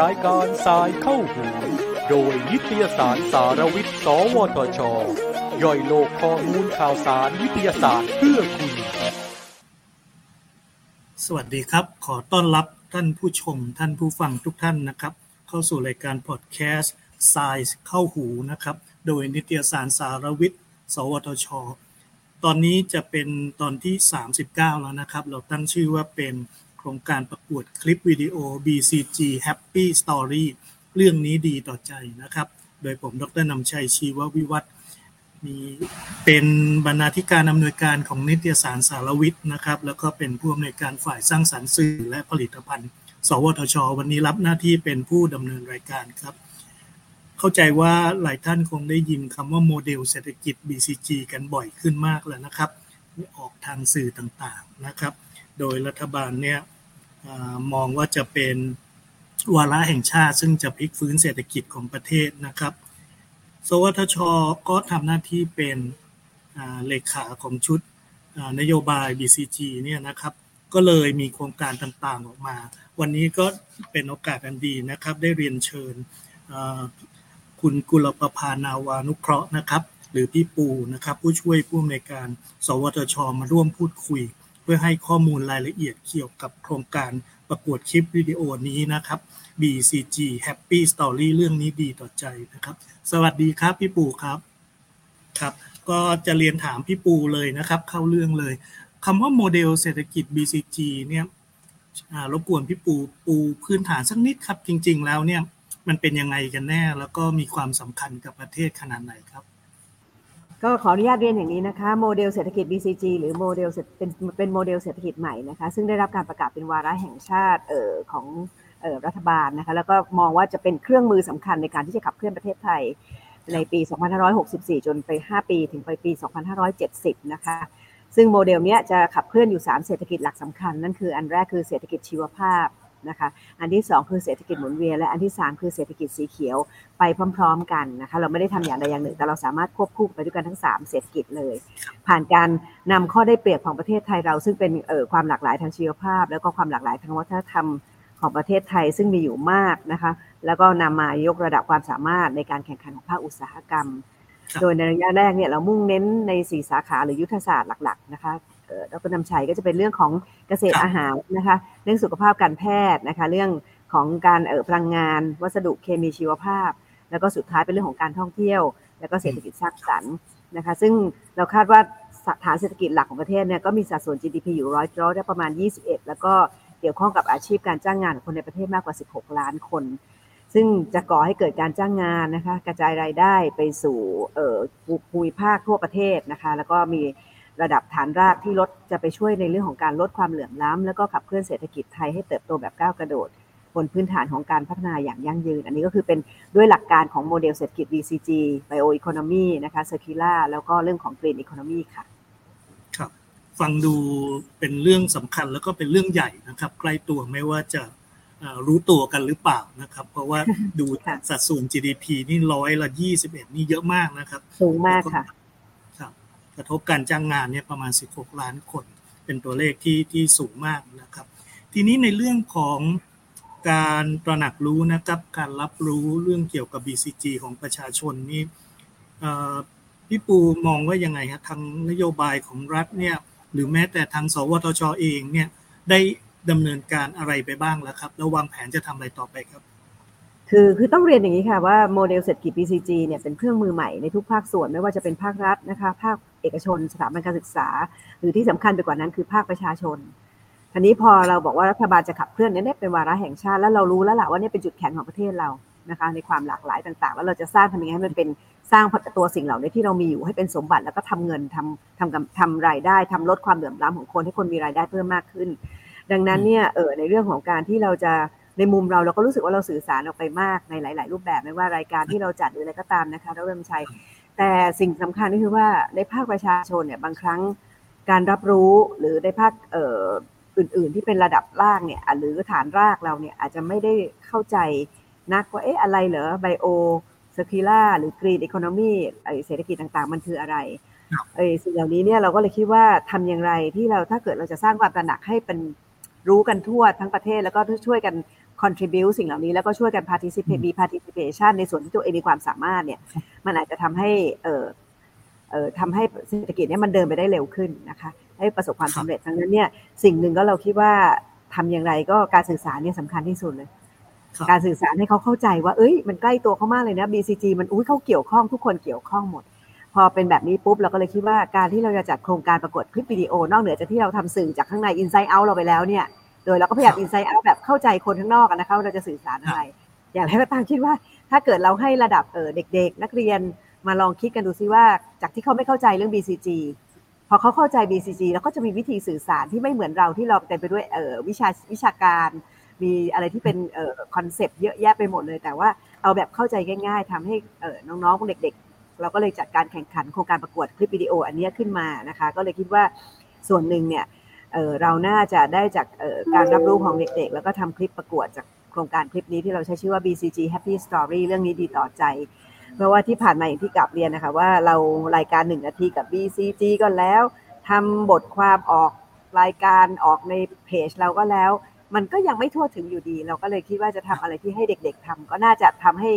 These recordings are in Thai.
รายการสายเข้าหูโดยนิตยสารสารวิทย์ สวทช ย่อยโลกข้อมูลข่าวสารวิทยาศาสตร์เพื่อคุณ สวัสดีครับ ขอต้อนรับท่านผู้ชมท่านผู้ฟังทุกท่านนะครับ เข้าสู่รายการพอดแคสต์สายเข้าหูนะครับ โดยนิตยสารสารวิทย์ สวทช ตอนนี้จะเป็นตอนที่ 39 แล้วนะครับ เราตั้งชื่อว่าเป็นโครงการประกวดคลิปวิดีโอ BCG Happy Story เรื่องนี้ดีต่อใจนะครับ โดยผมดรนำชัยชีววิวัฒน์มีเป็นบรรณาธิการอำนวยการของนิตยสารสารวิทย์นะครับ แล้วก็เป็นผู้อำนวยการฝ่ายสร้างสรรค์สื่อและผลิตภัณฑ์ สวทช วันนี้รับหน้าที่เป็นผู้ดำเนินรายการครับ เข้าใจว่าหลายท่านคงได้ยินคำว่าโมเดลเศรษฐกิจ BCG กันบ่อยขึ้นมากแล้วนะครับ ออกทางสื่อต่างๆนะครับ โดยรัฐบาลเนี่ยอมองว่าจะเป็นวาระแห่งชาติ ซึ่งจะพลิกฟื้นเศรษฐกิจของประเทศนะครับ สวทช ก็ทำหน้าที่เป็นเลขาของชุดนโยบาย BCG เนี่ยนะครับ ก็เลยมีโครงการต่างๆออกมา วันนี้ก็เป็นโอกาสอันดีนะครับ ได้เรียนเชิญ คุณกุลประพานาวานุเคราะห์นะครับ หรือพี่ปูนะครับ ผู้ช่วยผู้อำนวยการ สวทช มาร่วมพูดคุย เพื่อให้ข้อมูลรายละเอียดเกี่ยวกับโครงการประกวดคลิปวิดีโอนี้นะครับ BCG Happy Story เรื่องนี้ดีต่อใจนะครับ สวัสดีครับพี่ปูครับครับ ก็จะเรียนถามพี่ปูเลยนะครับ เข้าเรื่องเลยคำว่าโมเดลเศรษฐกิจ BCG เนี่ยรบกวนพี่ปูปูพื้นฐานสักนิดครับ จริง ๆ แล้วเนี่ย มันเป็นยังไงกันแน่ แล้วก็มีความสำคัญกับประเทศขนาดไหนครับ ก็ขออนุญาตเรียนอย่างนี้นะคะ โมเดลเศรษฐกิจ BCG หรือโมเดลเป็นเป็นโมเดลเศรษฐกิจใหม่นะคะ ซึ่งได้รับการประกาศเป็นวาระแห่งชาติเอ่อของเอ่อรัฐบาลนะคะแล้วก็มองว่าจะเป็นเครื่องมือสำคัญในการที่จะขับเคลื่อนประเทศไทยในปี 2564 จนไป 5 ปีถึงไปปี 2570 นะคะ ซึ่งโมเดลนี้จะขับเคลื่อนอยู่ 3 เศรษฐกิจหลักสำคัญ นั่นคืออันแรกคือเศรษฐกิจชีวภาพ นะคะ อันที่ 2 คือเศรษฐกิจหมุนเวียน และอันที่ 3 คือเศรษฐกิจสีเขียวไปพร้อม ๆ กันนะคะ เราไม่ได้ทำอย่างใดอย่างหนึ่ง แต่เราสามารถควบคู่ไปด้วยกันทั้ง 3 เศรษฐกิจเลย ผ่านการนำข้อได้เปรียบของประเทศไทยเรา ซึ่งเป็นเอ่อความหลากหลายทางชีวภาพ แล้วก็ความหลากหลายทางวัฒนธรรมของประเทศไทยซึ่งมีอยู่มากนะคะ แล้วก็นำมายกระดับความสามารถในการแข่งขันของภาคอุตสาหกรรม โดยในระยะแรกเนี่ยเรามุ่งเน้นในสี่สาขาหรือยุทธศาสตร์หลักๆนะคะ ดรนำชัยก็จะเป็นเรื่องของเกษตรอาหารนะคะเรื่องสุขภาพการแพทย์นะคะเรื่องของการเอ่อพลังงาน วัสดุเคมีชีวภาพ แล้วก็สุดท้ายเป็นเรื่องของการท่องเที่ยว แล้วก็เศรษฐกิจสร้างสรรค์นะคะซึ่งเราคาดว่าฐานเศรษฐกิจหลักของประเทศเนี่ยก็มีสัดส่วน GDP อยู่ร้อยร้อยได้ประมาณ 21 แล้วก็เกี่ยวข้องกับอาชีพการจ้างงานของคนในประเทศมากกว่า 16 ล้านคน ซึ่งจะก่อให้เกิดการจ้างงานนะคะกระจายรายได้ไปสู่ภูมิภาคทั่วประเทศนะคะแล้วก็มี ระดับฐานรากที่ลดจะไปช่วยในเรื่องของการลดความเหลื่อมล้ำแล้วก็ขับเคลื่อนเศรษฐกิจไทยให้เติบโตแบบก้าวกระโดด บนพื้นฐานของการพัฒนาอย่างยั่งยืน อันนี้ก็คือเป็นด้วยหลักการของโมเดลเศรษฐกิจ BCG Bio Economy นะคะ Circular แล้วก็เรื่องของ Green Economy ค่ะครับฟังดูเป็นเรื่องสำคัญแล้วก็เป็นเรื่องใหญ่นะครับ ใกล้ตัวไม่ว่าจะรู้ตัวกันหรือเปล่านะครับ เพราะว่าดูสัดส่วน GDP นี่ร้อยละยี่สิบเอ็ดนี่เยอะมากนะครับ สูงมากค่ะครับก ระทบการจ้างงานเนี่ยประมาณ 16 ล้านคน เป็นตัวเลขที่ที่สูงมากนะครับ ทีนี้ในเรื่องของการตระหนักรู้นะครับการรับรู้เรื่องเกี่ยวกับ BCG ของประชาชนนี่พี่ปูมองว่ายังไงครับทางนโยบายของรัฐเนี่ยหรือแม้แต่ทางสวทชเองเนี่ยได้ดำเนินการอะไรไปบ้างแล้วครับ แล้ววางแผนจะทำอะไรต่อไปครับ คือคือต้องเรียนอย่างนี้ค่ะว่าโมเดลเศรษฐกิจ BCG เนี่ยเป็นเครื่องมือใหม่ในทุกภาคส่วนไม่ว่าจะเป็นภาครัฐนะคะภาค เอกชน สถาบันการศึกษา หรือที่สำคัญไปกว่านั้นคือภาคประชาชนทีนี้พอเราบอกว่ารัฐบาลจะขับเคลื่อนเนี่ยเป็นวาระแห่งชาติแล้วเรารู้แล้วล่ะว่านี่เป็นจุดแข็งของประเทศเรานะคะในความหลากหลายต่างๆ แล้วเราจะสร้างทำยังไงให้มันเป็นสร้างตัวสิ่งเหล่านี้ที่เรามีอยู่ให้เป็นสมบัติแล้วก็ทำเงินทำทำทำรายได้ทำลดความเหลื่อมล้ำของคนให้คนมีรายได้เพิ่มมากขึ้น ดังนั้นเนี่ยเออในเรื่องของการที่เราจะในมุมเราเราก็รู้สึกว่าเราสื่อสารออกไปมากในหลาย ๆ รูปแบบไม่ว่ารายการที่เราจัดหรืออะไรก็ตามนะคะเราเริ่มใช้ แต่สิ่งสำคัญก็คือว่าในภาคประชาชนเนี่ยบางครั้งการรับรู้หรือในภาคอ,อ,อื่น ๆ ที่เป็นระดับล่างเนี่ยหรือฐานรากเราเนี่ยอาจจะไม่ได้เข้าใจนักว่าเอ๊ะอะไรเหรอไบโอเซคิล่าหรือกรีนอีโคโนมีเศรษฐกิจต่าง ๆ มันคืออะไรเออสิ่งเหล่านี้เนี่ยเราก็เลยคิดว่าทำอย่างไรที่เราถ้าเกิดเราจะสร้างความตระหนักให้เป็นรู้กันทั่วทั้งประเทศแล้วก็ช่วยกัน contribute สิ่งเหล่านี้แล้วก็ช่วยกัน participate มี participation ในส่วนที่ตัวเองมีความสามารถเนี่ยมันอาจจะทำให้เออเอ่อทำให้เศรษฐกิจเนี่ยมันเดินไปได้เร็วขึ้นนะคะให้ประสบความสำเร็จทั้งนั้นเนี่ยสิ่งหนึ่งก็เราคิดว่าทำอย่างไรก็การสื่อสารเนี่ยสำคัญที่สุดเลย การสื่อสารให้เขาเข้าใจว่าเอ้ยมันใกล้ตัวเขามากเลยนะ BCG มันอุ้ยเขาเกี่ยวข้องทุกคนเกี่ยวข้องหมด พอเป็นแบบนี้ปุ๊บเราก็เลยคิดว่าการที่เราจะจัดโครงการประกวดคลิปวิดีโอนอกเหนือจากที่เราทำสื่อจากข้างใน Inside Out เราไปแล้วเนี่ยโดยเราก็พยายาม Inside Out แบบเข้าใจคนข้างนอกนะคะว่าเราจะสื่อสารอะไร อย่างไรก็ตามคิดว่า ถ้าเกิดเราให้ระดับเเด็กๆ นักเรียนมาลองคิดกันดูซิว่า จากที่เขาไม่เข้าใจเรื่อง BCG พอเขาเข้าใจ BCG แล้วก็จะมีวิธีสื่อสารที่ไม่เหมือนเราที่เราเต็มไปด้วยวิชาวิชาการ มีอะไรที่เป็นคอนเซปต์เยอะแยะไปหมดเลย แต่ว่าเอาแบบเข้าใจง่าย ๆทำให้น้องๆเด็ก ๆ เราก็เลยจัดการแข่งขันโครงการประกวดคลิปวิดีโออันนี้ขึ้นมานะคะ ก็เลยคิดว่าส่วนหนึ่งเนี่ย เราน่าจะได้จากการรับรู้ของเด็กๆ แล้วก็ทำคลิปประกวดจากโครงการคลิปนี้ที่เราใช้ชื่อว่า BCG Happy Story เรื่องนี้ดีต่อใจ เพราะว่าที่ผ่านมาอย่างที่กลับเรียนนะคะว่าเรารายการหนึ่งนาทีกับ BCG ก็แล้วทำบทความออกรายการออกในเพจเราก็แล้ว มันก็ยังไม่ทั่วถึงอยู่ดี เราก็เลยคิดว่าจะทำอะไรที่ให้เด็ก ๆทำก็น่าจะทำให้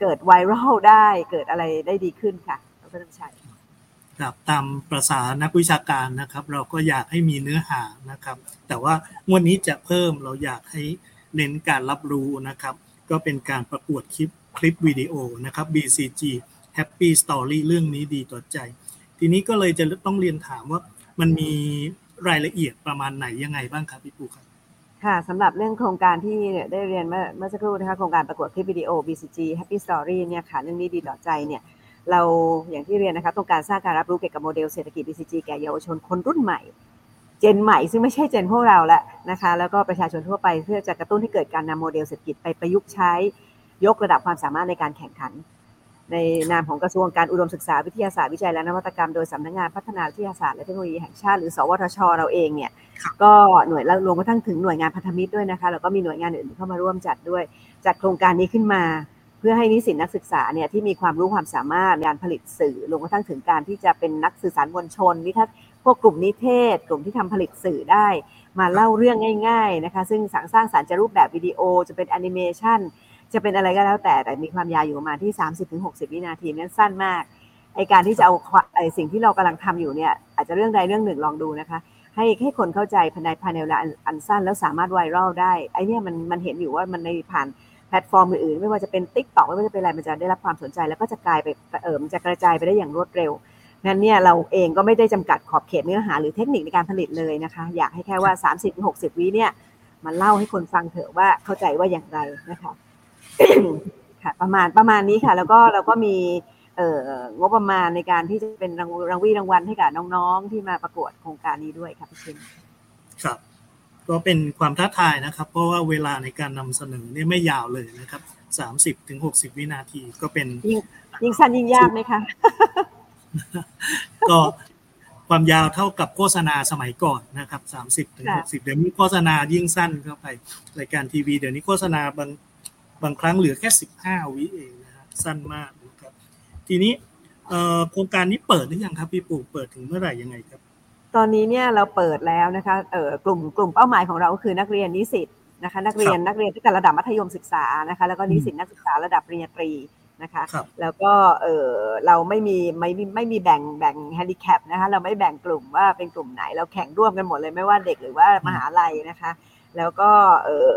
เกิดไวรัลได้เกิดอะไรได้ดีขึ้นค่ะดรน้ำชัย ครับตามประษานักวิชาการนะครับ เราก็อยากให้มีเนื้อหานะครับ แต่ว่างวดนี้จะเพิ่มเราอยากให้เน้นการรับรู้นะครับ ก็เป็นการประกวดคลิปคลิปวิดีโอนะครับ BCG Happy Story เรื่องนี้ดีต่อใจ ทีนี้ก็เลยจะต้องเรียนถามว่ามันมีรายละเอียดประมาณไหนยังไงบ้างครับพี่ปูครับค่ะสำหรับเรื่องโครงการที่ได้เรียนเมื่อเมื่อสักครู่นะคะโครงการประกวดคลิปวิดีโอ BCG Happy Story เนี่ยค่ะเรื่องนี้ดีต่อใจเนี่ย เราอย่างที่เรียนนะคะต้องการสร้างการรับรู้เกี่ยวกับโมเดลเศรษฐกิจ BCG แก่เยาวชนคนรุ่นใหม่ เจนใหม่ซึ่งไม่ใช่เจนพวกเราแล้วนะคะแล้วก็ประชาชนทั่วไปเพื่อจะกระตุ้นให้เกิดการนำโมเดลเศรษฐกิจไปประยุกต์ใช้ ยกระดับความสามารถในการแข่งขัน ในนามของกระทรวงการอุดมศึกษาวิทยาศาสตร์วิจัยและนวัตกรรมโดยสำนักงานพัฒนาวิทยาศาสตร์และเทคโนโลยีแห่งชาติหรือสวทช เราเองเนี่ยก็หน่วยรวมกระทั่งถึงหน่วยงานพันธมิตรด้วยนะคะแล้วก็มีหน่วยงานอื่นเข้ามาร่วมจัดด้วยจัดโครงการนี้ขึ้นมา พื่อให้นิสิตนักศึกษาเนี่ยที่มีความรู้ความสามารถการผลิตสื่อรวมกระทั่งถึงการที่จะเป็นนักสื่อสารมวลชนนิทัศพวกกลุ่มนิเทศ กลุ่มที่ทำผลิตสื่อได้ มาเล่าเรื่องง่ายๆนะคะซึ่งสร้างสารรค์จะรูปแบบวิดีโอจะเป็นแอนิเมชันจะเป็นอะไรก็แล้วแต่แต่มีความยาวอยู่ประมาณที่ 30-60 วินาทีนั้นสั้นมากไอการที่จะเอาไอสิ่งที่เรากำลังทำอยู่เนี่ยอาจจะเรื่องใดเรื่องหนึ่งลองดูนะคะ ให้ให้คนเข้าใจภายในภายในเวลาอันสั้นแล้วสามารถไวรัลได้ไอเนี่ยมันมันเห็นอยู่ว่ามันในผ่าน แพลตฟอร์มอื่นๆ ไม่ว่าจะเป็น TikTok ไม่ว่าจะเป็นอะไรมันจะได้รับความสนใจ แล้วก็จะกลายไปเออมันจะกระจายไปได้อย่างรวดเร็วงั้นเนี่ยเราเองก็ไม่ได้จำกัดขอบเขตเนื้อหาหรือเทคนิคในการผลิตเลยนะคะ อยากให้แค่ว่า 30-60 วิเนี่ยมันเล่าให้คนฟังเถอะว่าเข้าใจว่าอย่างไรนะคะค่ะประมาณประมาณนี้ค่ะ แล้วก็เราก็มีเอ่องบประมาณในการที่จะเป็นรางรางวีรางวัลให้กับน้องๆ ที่มาประกวดโครงการนี้ด้วยครับพี่ชินครับ ก็เป็นความท้าทายนะครับ เพราะว่าเวลาในการนำเสนอเนี่ยไม่ยาวเลยนะครับสามสิบถึงหกสิบวินาทีก็เป็นยิ่งยิ่งสั้นยิ่งยากไหมคะก็ความยาวเท่ากับโฆษณาสมัยก่อนนะครับสามสิบถึงหกสิบเดี๋ยวนี้โฆษณายิ่งสั้นเข้าไปรายการทีวี เดี๋ยวนี้โฆษณาบางบางครั้งเหลือแค่สิบห้าวิเองนะฮะสั้นมากนะครับ ทีนี้โครงการนี้เปิดหรือยังครับพี่ปู่เปิดถึงเมื่อไหร่ยังไงครับ ตอนนี้เนี่ยเราเปิดแล้วนะคะเออกลุ่มกลุ่มเป้าหมายของเราคือนักเรียนนิสิตนะคะนักเรียนนักเรียนที่แต่ระดับมัธยมศึกษานะคะแล้วก็นิสิตนักศึกษาระดับปริญญาตรีนะคะแล้วก็เออเราไม่มีไม่ไม่มีแบ่งแบ่งแฮนดิแคปนะคะเราไม่แบ่งกลุ่มว่าเป็นกลุ่มไหน เราแข่งร่วมกันหมดเลยไม่ว่าเด็กหรือว่ามหาลัยนะคะ แล้วก็เออ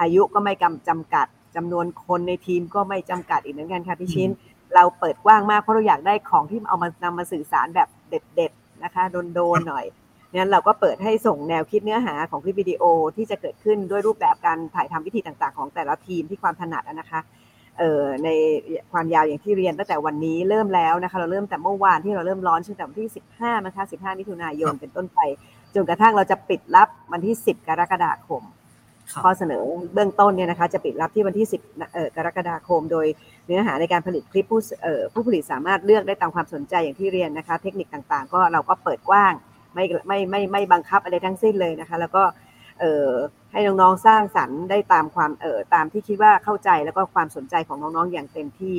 อายุก็ไม่กำจำกัดจำนวนคนในทีมก็ไม่จำกัดอีกเหมือนกันค่ะพี่ชินเราเปิดกว้างมากเพราะเราอยากได้ของที่เอามานำมาสื่อสารแบบเด็ดๆ นะคะโดนๆหน่อยนั้นเราก็เปิดให้ส่งแนวคิดเนื้อหาของคลิปวิดีโอที่จะเกิดขึ้นด้วยรูปแบบการถ่ายทำวิธีต่างๆ ของแต่ละทีมที่ความถนัดนะคะเอ่อในความยาวอย่างที่เรียนตั้งแต่วันนี้เริ่มแล้วนะคะเราเริ่มแต่เมื่อวานที่เราเริ่มร้อนตั้งแต่วันที่ 15นะคะ15 มิถุนายนเป็นต้นไป จนกระทั่งเราจะปิดรับวันที่ 10 กรกฎาคม ข้อเสนอเบื้องต้นเนี่ยนะคะจะปิดรับที่วันที่ 10 กรกฎาคม โดยเนื้อหาในการผลิตคลิปผู้ผู้ผลิตสามารถเลือกได้ตามความสนใจอย่างที่เรียนนะคะ เทคนิคต่างๆ ก็เราก็เปิดกว้างไม่ไม่ไม่ไม่บังคับอะไรทั้งสิ้นเลยนะคะ แล้วก็ให้น้องๆสร้างสรรค์ได้ตามความเออตามที่คิดว่าเข้าใจแล้วก็ความสนใจของน้องๆอย่างเต็มที่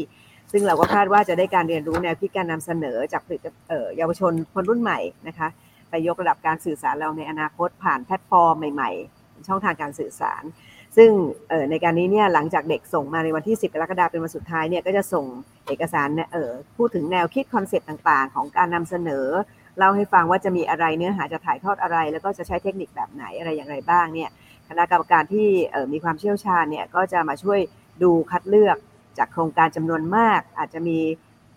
ซึ่งเราก็คาดว่าจะได้การเรียนรู้แนวคิดการนำเสนอจากเยาวชนคนรุ่นใหม่นะคะ ไปยกระดับการสื่อสารเราในอนาคตผ่านแพลตฟอร์มใหม่ ๆ ช่องทางการสื่อสาร ซึ่งในการนี้เนี่ยหลังจากเด็กส่งมาในวันที่ 10 กรกฎาคมเป็นวันสุดท้ายเนี่ยก็จะส่งเอกสารพูดถึงแนวคิดคอนเซปต์ต่างๆ ของการนำเสนอเล่าให้ฟังว่าจะมีอะไรเนื้อหาจะถ่ายทอดอะไร แล้วก็จะใช้เทคนิคแบบไหนอะไรอย่างไรบ้างเนี่ยคณะกรรมการที่มีความเชี่ยวชาญเนี่ยก็จะมาช่วยดูคัดเลือกจากโครงการจำนวนมาก อาจจะมี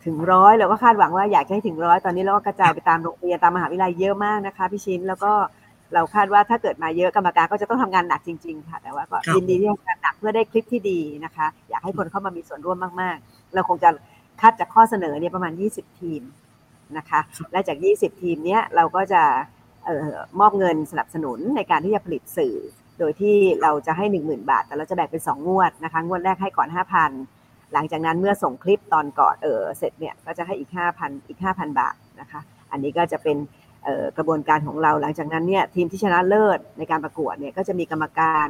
ถึงร้อยเราก็คาดหวังว่าอยากให้ถึงร้อยตอนนี้เราก็กระจายไปตามโรงเรียนตามมหาวิทยาลัยเยอะมากนะคะพี่ชินแล้วก็ เราคาดว่าถ้าเกิดมาเยอะกรรมการก็จะต้องทำงานหนักจริง ๆ ค่ะ แต่ว่าก็ยินดีที่ทำงานหนักเพื่อได้คลิปที่ดีนะคะ อยากให้คนเข้ามามีส่วนร่วมมากๆ เราคงจะคัดจากข้อเสนอเนี่ยประมาณ 20 ทีมนะคะ และจาก 20 ทีมเนี้ยเราก็จะออมอบเงินสนับสนุนในการที่จะผลิตสื่อ โดยที่เราจะให้ 10,000 บาท แต่เราจะแบ่งเป็น 2 งวดนะคะ งวดแรกให้ก่อน 5,000 หลังจากนั้นเมื่อส่งคลิปตอนก่อนเออเสร็จเนี่ยก็จะให้อีก 5,000 อีก 5,000 บาทนะคะ อันนี้ก็จะเป็น กระบวนการของเราหลังจากนั้นเนี่ยทีมที่ชนะเลิศในการประกวดเนี่ยก็จะมีกรรมการ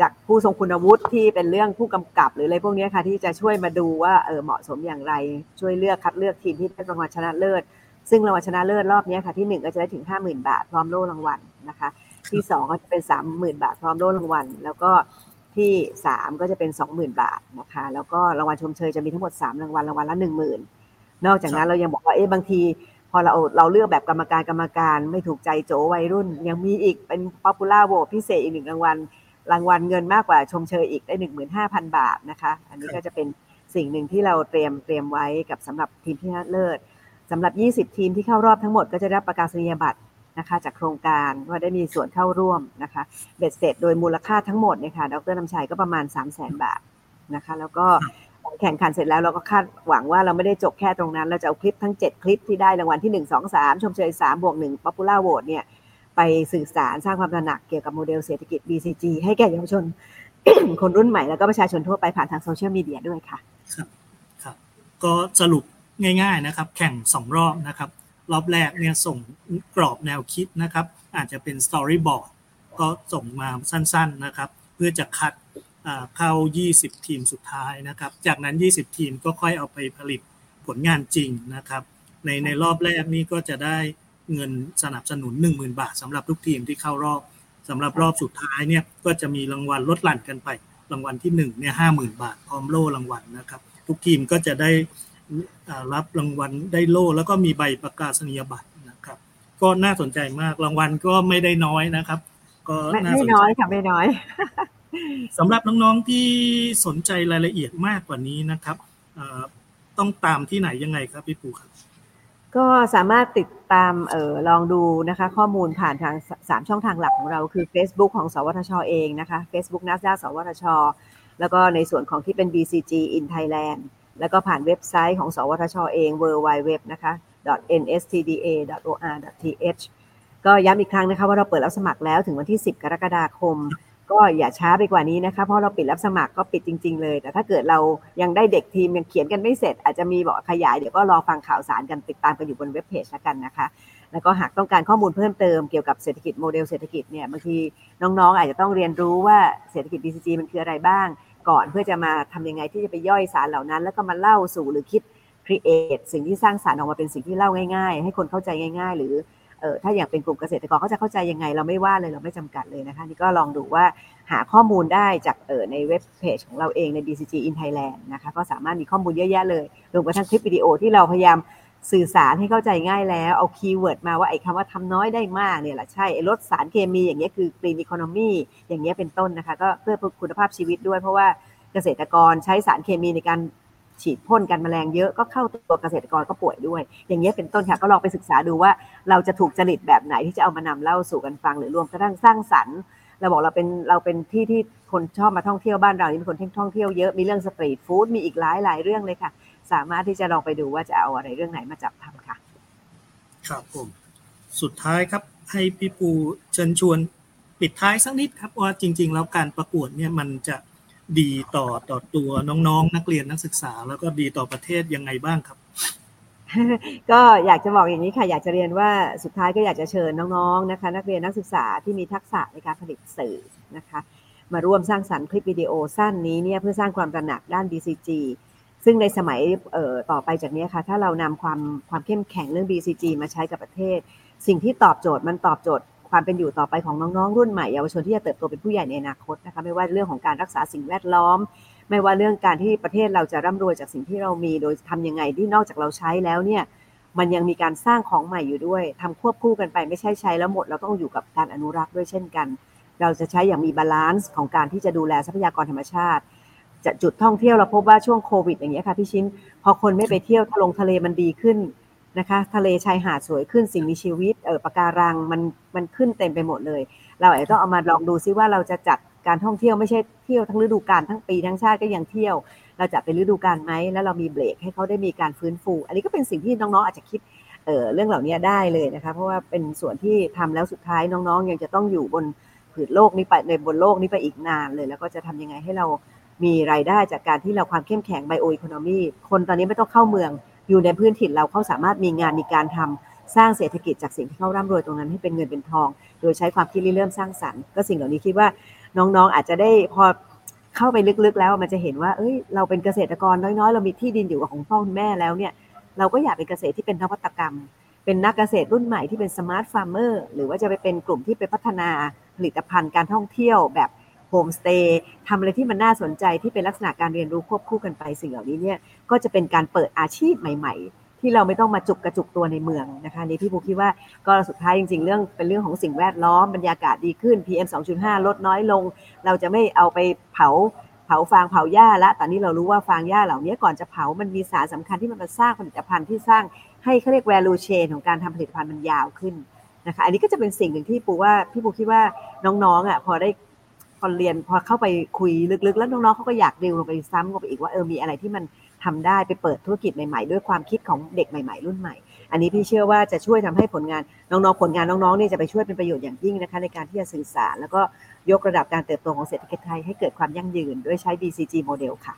จากผู้ทรงคุณวุฒิที่เป็นเรื่องผู้กำกับหรืออะไรพวกนี้ค่ะที่จะช่วยมาดูว่าเออเหมาะสมอย่างไร ช่วยเลือกคัดเลือกทีมที่ได้รางวัลชนะเลิศ ซึ่งรางวัลชนะเลิศรอบนี้ค่ะที่ 1 ก็จะได้ถึง 50,000 บาทพร้อมโล่รางวัลนะคะ ที่ 2 ก็จะเป็น 30,000 บาทพร้อมโล่รางวัล แล้วก็ที่ 3 ก็จะเป็น 20,000 บาทนะคะแล้วก็รางวัลชมเชยจะมีทั้งหมด 3 รางวัลรางวัลละ 10,000 นอกจากนั้นเรายังบอกว่าเอ๊ะบางที พอเราเราเลือกแบบกรรมการกรรมการไม่ถูกใจโจ๋วัยรุ่น ยังมีอีกเป็น popular vote พิเศษอีกหนึ่งรางวัลรางวัลเงินมากกว่าชมเชยอีกได้15,000บาทนะคะ อันนี้ก็จะเป็นสิ่งหนึ่งที่เราเตรียมเตรียมไว้กับสำหรับทีมที่ชนะเลิศสำหรับ 20 ทีมที่เข้ารอบทั้งหมดก็จะรับประกาศนียบัตรนะคะ จากโครงการว่าได้มีส่วนเข้าร่วมนะคะเบ็ดเสร็จโดยมูลค่าทั้งหมดเนี่ยค่ะดรน้ำชัยก็ประมาณ 3 0 0 0 0 0 บาทนะคะ แล้วก็ แข่งขันเสร็จแล้วเราก็คาดหวังว่าเราไม่ได้จบแค่ตรงนั้น เราจะเอาคลิปทั้ง 7 คลิปที่ได้รางวัลที่ 1 2 3 ชมเชย3บวก1 Popular Vote เนี่ยไปสื่อสารสร้างความตระหนักเกี่ยวกับโมเดลเศรษฐกิจ BCG ให้แก่เยาวชน คนรุ่นใหม่แล้วก็ประชาชนทั่วไปผ่านทางโซเชียลมีเดียด้วยค่ะครับครับ ก็สรุปง่ายๆนะครับ แข่ง 2 รอบนะครับ รอบแรกเนี่ยส่งกรอบแนวคิดนะครับ อาจจะเป็นสตอรี่บอร์ดก็ส่งมาสั้นๆนะครับ เพื่อจะคัด เข้า 20 ทีมสุดท้ายนะครับ จากนั้น 20 ทีมก็ค่อยเอาไปผลิตผลงานจริงนะครับ ในในรอบแรกนี้ก็จะได้เงินสนับสนุน 10,000 บาทสำหรับทุกทีมที่เข้ารอบสำหรับรอบสุดท้ายเนี่ยก็จะมีรางวัลลดหลั่นกันไป รางวัลที่1เนี่ยห้าหมื่นบาทพร้อมโล่รางวัลนะครับ ทุกทีมก็จะได้รับรางวัลได้โล่แล้วก็มีใบประกาศนียบัตรนะครับ ก็น่าสนใจมากรางวัลก็ไม่ได้น้อยนะครับ ก็น่าสนใจไม่น้อยค่ะไม่น้อย สำหรับน้องๆที่สนใจรายละเอียดมากกว่านี้นะครับต้องตามที่ไหนยังไงครับพี่ปูครับ ก็สามารถติดตามเออลองดูนะคะ ข้อมูลผ่านทาง 3 ช่องทางหลักของเราคือ Facebook ของสวทชเองนะคะ Facebook n a s d a สวทช แล้วก็ในส่วนของที่เป็น BCG in Thailand แล้วก็ผ่านเว็บไซต์ของ สวทชเอง w w w นะคะ nstda.or.th ก็ย้ำอีกครั้งนะคะว่าเราเปิดรับสมัครแล้วถึงวันที่ 10 กรกฎาคม ก็อย่าช้าไปกว่านี้นะคะเพราะเราปิดรับสมัครก็ปิดจริง ๆ เลย แต่ถ้าเกิดเรายังได้เด็กทีมยังเขียนกันไม่เสร็จ อาจจะมีบอกขยายเดี๋ยวก็รอฟังข่าวสารกันติดตามกันอยู่บนเว็บเพจแล้วกันนะคะ แล้วก็หากต้องการข้อมูลเพิ่มเติมเกี่ยวกับเศรษฐกิจโมเดลเศรษฐกิจเนี่ยบางทีน้องๆ อาจจะต้องเรียนรู้ว่าเศรษฐกิจ BCG มันคืออะไรบ้าง ก่อนเพื่อจะมาทำยังไงที่จะไปย่อยสารเหล่านั้น แล้วก็มาเล่าสู่หรือคิด create สิ่งที่สร้างสารรค์ออกมาเป็นสิ่งที่เล่าง่าย ๆ ให้คนเข้าใจง่าย ๆ หรือ เออถ้าอย่างเป็นกลุ่มเกษตรกรเขาจะเข้าใจยังไง เราไม่ว่าเลยเราไม่จำกัดเลยนะคะนี่ก็ลองดูว่าหาข้อมูลได้จากเออในเว็บเพจของเราเองใน BCG in Thailand นะคะก็สามารถมีข้อมูลเยอะแยะเลยรวมกระทั่งคลิปวิดีโอที่เราพยายามสื่อสารให้เข้าใจง่ายแล้ว เอา keyword มาว่าไอ้คำว่าทำน้อยได้มากเนี่ยแหละใช่ลดสารเคมีอย่างเงี้ยคือ green economy อย่างเงี้ยเป็นต้นนะคะ ก็เพื่อคุณภาพชีวิตด้วยเพราะว่าเกษตรกรใช้สารเคมีในการ ฉีดพ่นกันแมลงเยอะก็เข้าตัวเกษตรกรก็ป่วยด้วย อย่างเงี้ยเป็นต้นค่ะก็ลองไปศึกษาดูว่าเราจะถูกจริตแบบไหนที่จะเอามานำเล่าสู่กันฟังหรือรวมกระทั่งสร้างสรรค์เราบอกเราเป็นเราเป็นที่ที่คนชอบมาท่องเที่ยวบ้านเรานี่เป็นคนที่ท่องเที่ยวเยอะมีเรื่องสตรีทฟู้ดมีอีกหลายหลายเรื่องเลยค่ะ สามารถที่จะลองไปดูว่าจะเอาอะไรเรื่องไหนมาจับทำค่ะ ครับผมสุดท้ายครับให้พี่ปูเชิญชวนปิดท้ายสักนิดครับว่าจริง ๆ แล้วการประกวดเนี่ยมันจะ ดีต่อต่อตัวน้องๆนักเรียนนักศึกษา แล้วก็ดีต่อประเทศยังไงบ้างครับ ก็อยากจะบอกอย่างนี้ค่ะ อยากจะเรียนว่าสุดท้ายก็อยากจะเชิญน้องๆนะคะ นักเรียนนักศึกษาที่มีทักษะในการผลิตสื่อนะคะ มาร่วมสร้างสรรค์คลิปวิดีโอสั้นนี้เนี่ยเพื่อสร้างความตระหนักด้าน BCG ซึ่งในสมัยต่อไปจากนี้ค่ะ ถ้าเรานำความความเข้มแข็งเรื่อง BCG มาใช้กับประเทศ สิ่งที่ตอบโจทย์มันตอบโจทย์ ความเป็นอยู่ต่อไปของน้องๆรุ่นใหม่เยาวชนที่จะเติบโตเป็นผู้ใหญ่ในอนาคตนะคะไม่ว่าเรื่องของการรักษาสิ่งแวดล้อม ไม่ว่าเรื่องการที่ประเทศเราจะร่ำรวยจากสิ่งที่เรามี โดยทำยังไงที่นอกจากเราใช้แล้วเนี่ยมันยังมีการสร้างของใหม่อยู่ด้วยทำควบคู่กันไปไม่ใช่ใช้แล้วหมด เราต้องอยู่กับการอนุรักษ์ด้วยเช่นกัน เราจะใช้อย่างมี balance ของการที่จะดูแลทรัพยากรธรรมชาติจะจุดท่องเที่ยวเราพบว่าช่วงโควิดอย่างเงี้ยค่ะพี่ชินพอคนไม่ไปเที่ยวทะลงทะเลมันดีขึ้น นะคะ ทะเลชายหาดสวยขึ้นสิ่งมีชีวิตเออปะการังมันมันขึ้นเต็มไปหมดเลย เราอาจจะต้องเอามาลองดูซิว่าเราจะจัดการท่องเที่ยวไม่ใช่เที่ยวทั้งฤดูกาลทั้งปีทั้งชาติก็ยังเที่ยว เราจะเป็นฤดูกาลไหมแล้วเรามีเบรกให้เขาได้มีการฟื้นฟู อันนี้ก็เป็นสิ่งที่น้องๆอาจจะคิดเออเรื่องเหล่านี้ได้เลยนะคะเพราะว่าเป็นส่วนที่ทำแล้วสุดท้ายน้องๆ ยังจะต้องอยู่บนผืนโลกนี้ไปในบนโลกนี้ไปอีกนานเลย แล้วก็จะทำยังไงให้เรามีรายได้จากการที่เราความเข้มแข็งไบโออีโคโนมีคนตอนนี้ไม่ต้องเข้าเมือง อยู่ในพื้นถิ่นเราเขาสามารถมีงานมีการทำสร้างเศรษฐกิจจากสิ่งที่เขาร่ำรวยตรงนั้นให้เป็นเงินเป็นทอง โดยใช้ความคิดริเริ่มสร้างสรรค์ก็สิ่งเหล่านี้คิดว่าน้องๆอาจจะได้พอเข้าไปลึกๆแล้วมันจะเห็นว่า เอ้ย เราเป็นเกษตรกรน้อยๆ เรามีที่ดินอยู่ของพ่อคุณแม่แล้วเนี่ย เราก็อยากเป็นเกษตรที่เป็นนวัตกรรม เป็นนักเกษตรรุ่นใหม่ที่เป็น smart farmer หรือว่าจะไปเป็นกลุ่มที่ไปพัฒนาผลิตภัณฑ์การท่องเที่ยวแบบ โฮมสเตย์ทำอะไรที่มันน่าสนใจที่เป็นลักษณะการเรียนรู้ควบคู่กันไปสิ่งเหล่านี้เนี่ยก็จะเป็นการเปิดอาชีพใหม่ ๆ ที่เราไม่ต้องมาจุกกระจุกตัวในเมืองนะคะนี่พี่ภูคิดว่าก็สุดท้ายจริง ๆ เรื่องเป็นเรื่องของสิ่งแวดล้อมบรรยากาศดีขึ้น PM 2.5 ลดน้อยลง เราจะไม่เอาไปเผาเผาฟางเผาหญ้าละตอนนี้เรารู้ว่าฟางหญ้าเหล่านี้ก่อนจะเผามันมีสารสาคัญที่มันมาสร้างผลิตภัณฑ์ที่สร้างให้เขาเรียก value chain ของการทำผลิตภัณฑ์มันยาวขึ้นนะคะอันนี้ก็จะเป็นสิ่งหนึ่งที่ปูว่าพี่ปูคิดว่าน้องๆอะพอได้ พอเรียนพอเข้าไปคุยลึกๆ แล้วน้องๆเขาก็อยากดิวลงไปซ้ำลงไปอีกว่าเออมีอะไรที่มันทำได้ไปเปิดธุรกิจใหม่ๆ ด้วยความคิดของเด็กใหม่ ๆ รุ่นใหม่ อันนี้พี่เชื่อว่าจะช่วยทำให้ผลงานน้องๆผลงานน้องๆนี่จะไปช่วยเป็นประโยชน์อย่างยิ่งนะคะในการที่จะสื่อสาร แล้วก็ยกระดับการเติบโตของเศรษฐกิจไทยให้เกิดความยั่งยืนด้วยใช้ BCG โมเดลค่ะ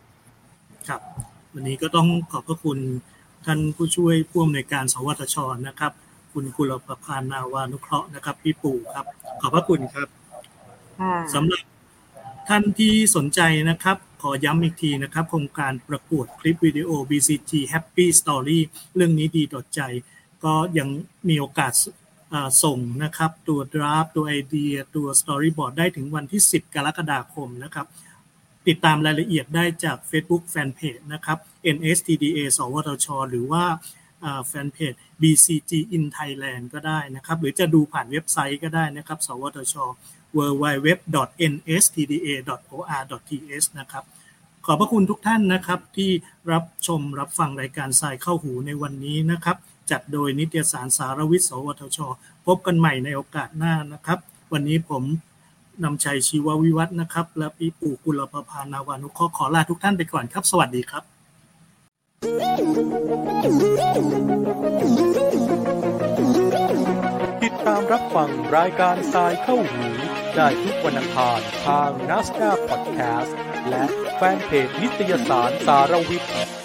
ครับ วันนี้ก็ต้องขอบพระคุณท่านผู้ช่วยผู้อำนวยการสวทชนะครับ คุณกุลประพานาวานุเคราะห์นะครับ พี่ปู่ครับ ขอบพระคุณครับ สำหรับท่านที่สนใจนะครับ ขอย้ำอีกทีนะครับ โครงการประกวดคลิปวิดีโอ BCG Happy Story เรื่องนี้ดีต่อใจ ก็ยังมีโอกาสส่งนะครับ ตัว draft ตัวไอเดีย ตัว storyboard ได้ถึงวันที่ 10 กรกฎาคมนะครับ ติดตามรายละเอียดได้จาก Facebook Fanpage นะครับ NSTDA สวทช หรือว่าแฟนเพจ BCG in Thailand ก็ได้นะครับ หรือจะดูผ่านเว็บไซต์ก็ได้นะครับ สวทช www.nstda.or.th นะครับขอบพระคุณทุกท่านนะครับที่รับชมรับฟังรายการสายเข้าหูในวันนี้นะครับ จัดโดยนิตยสารสารวิทย์ สวทช พบกันใหม่ในโอกาสหน้านะครับ วันนี้ผมนำชัยชีววิวัฒนะครับ และปีปู่กุลประพานาวานุขอขอลาทุกท่านไปก่อนครับ สวัสดีครับ ติดตามรับฟังรายการทรายเข้าหู ได้ทุกวันอังคารทางนัสดาพอดแคสต์และแฟนเพจนิตยสารสารวิทย์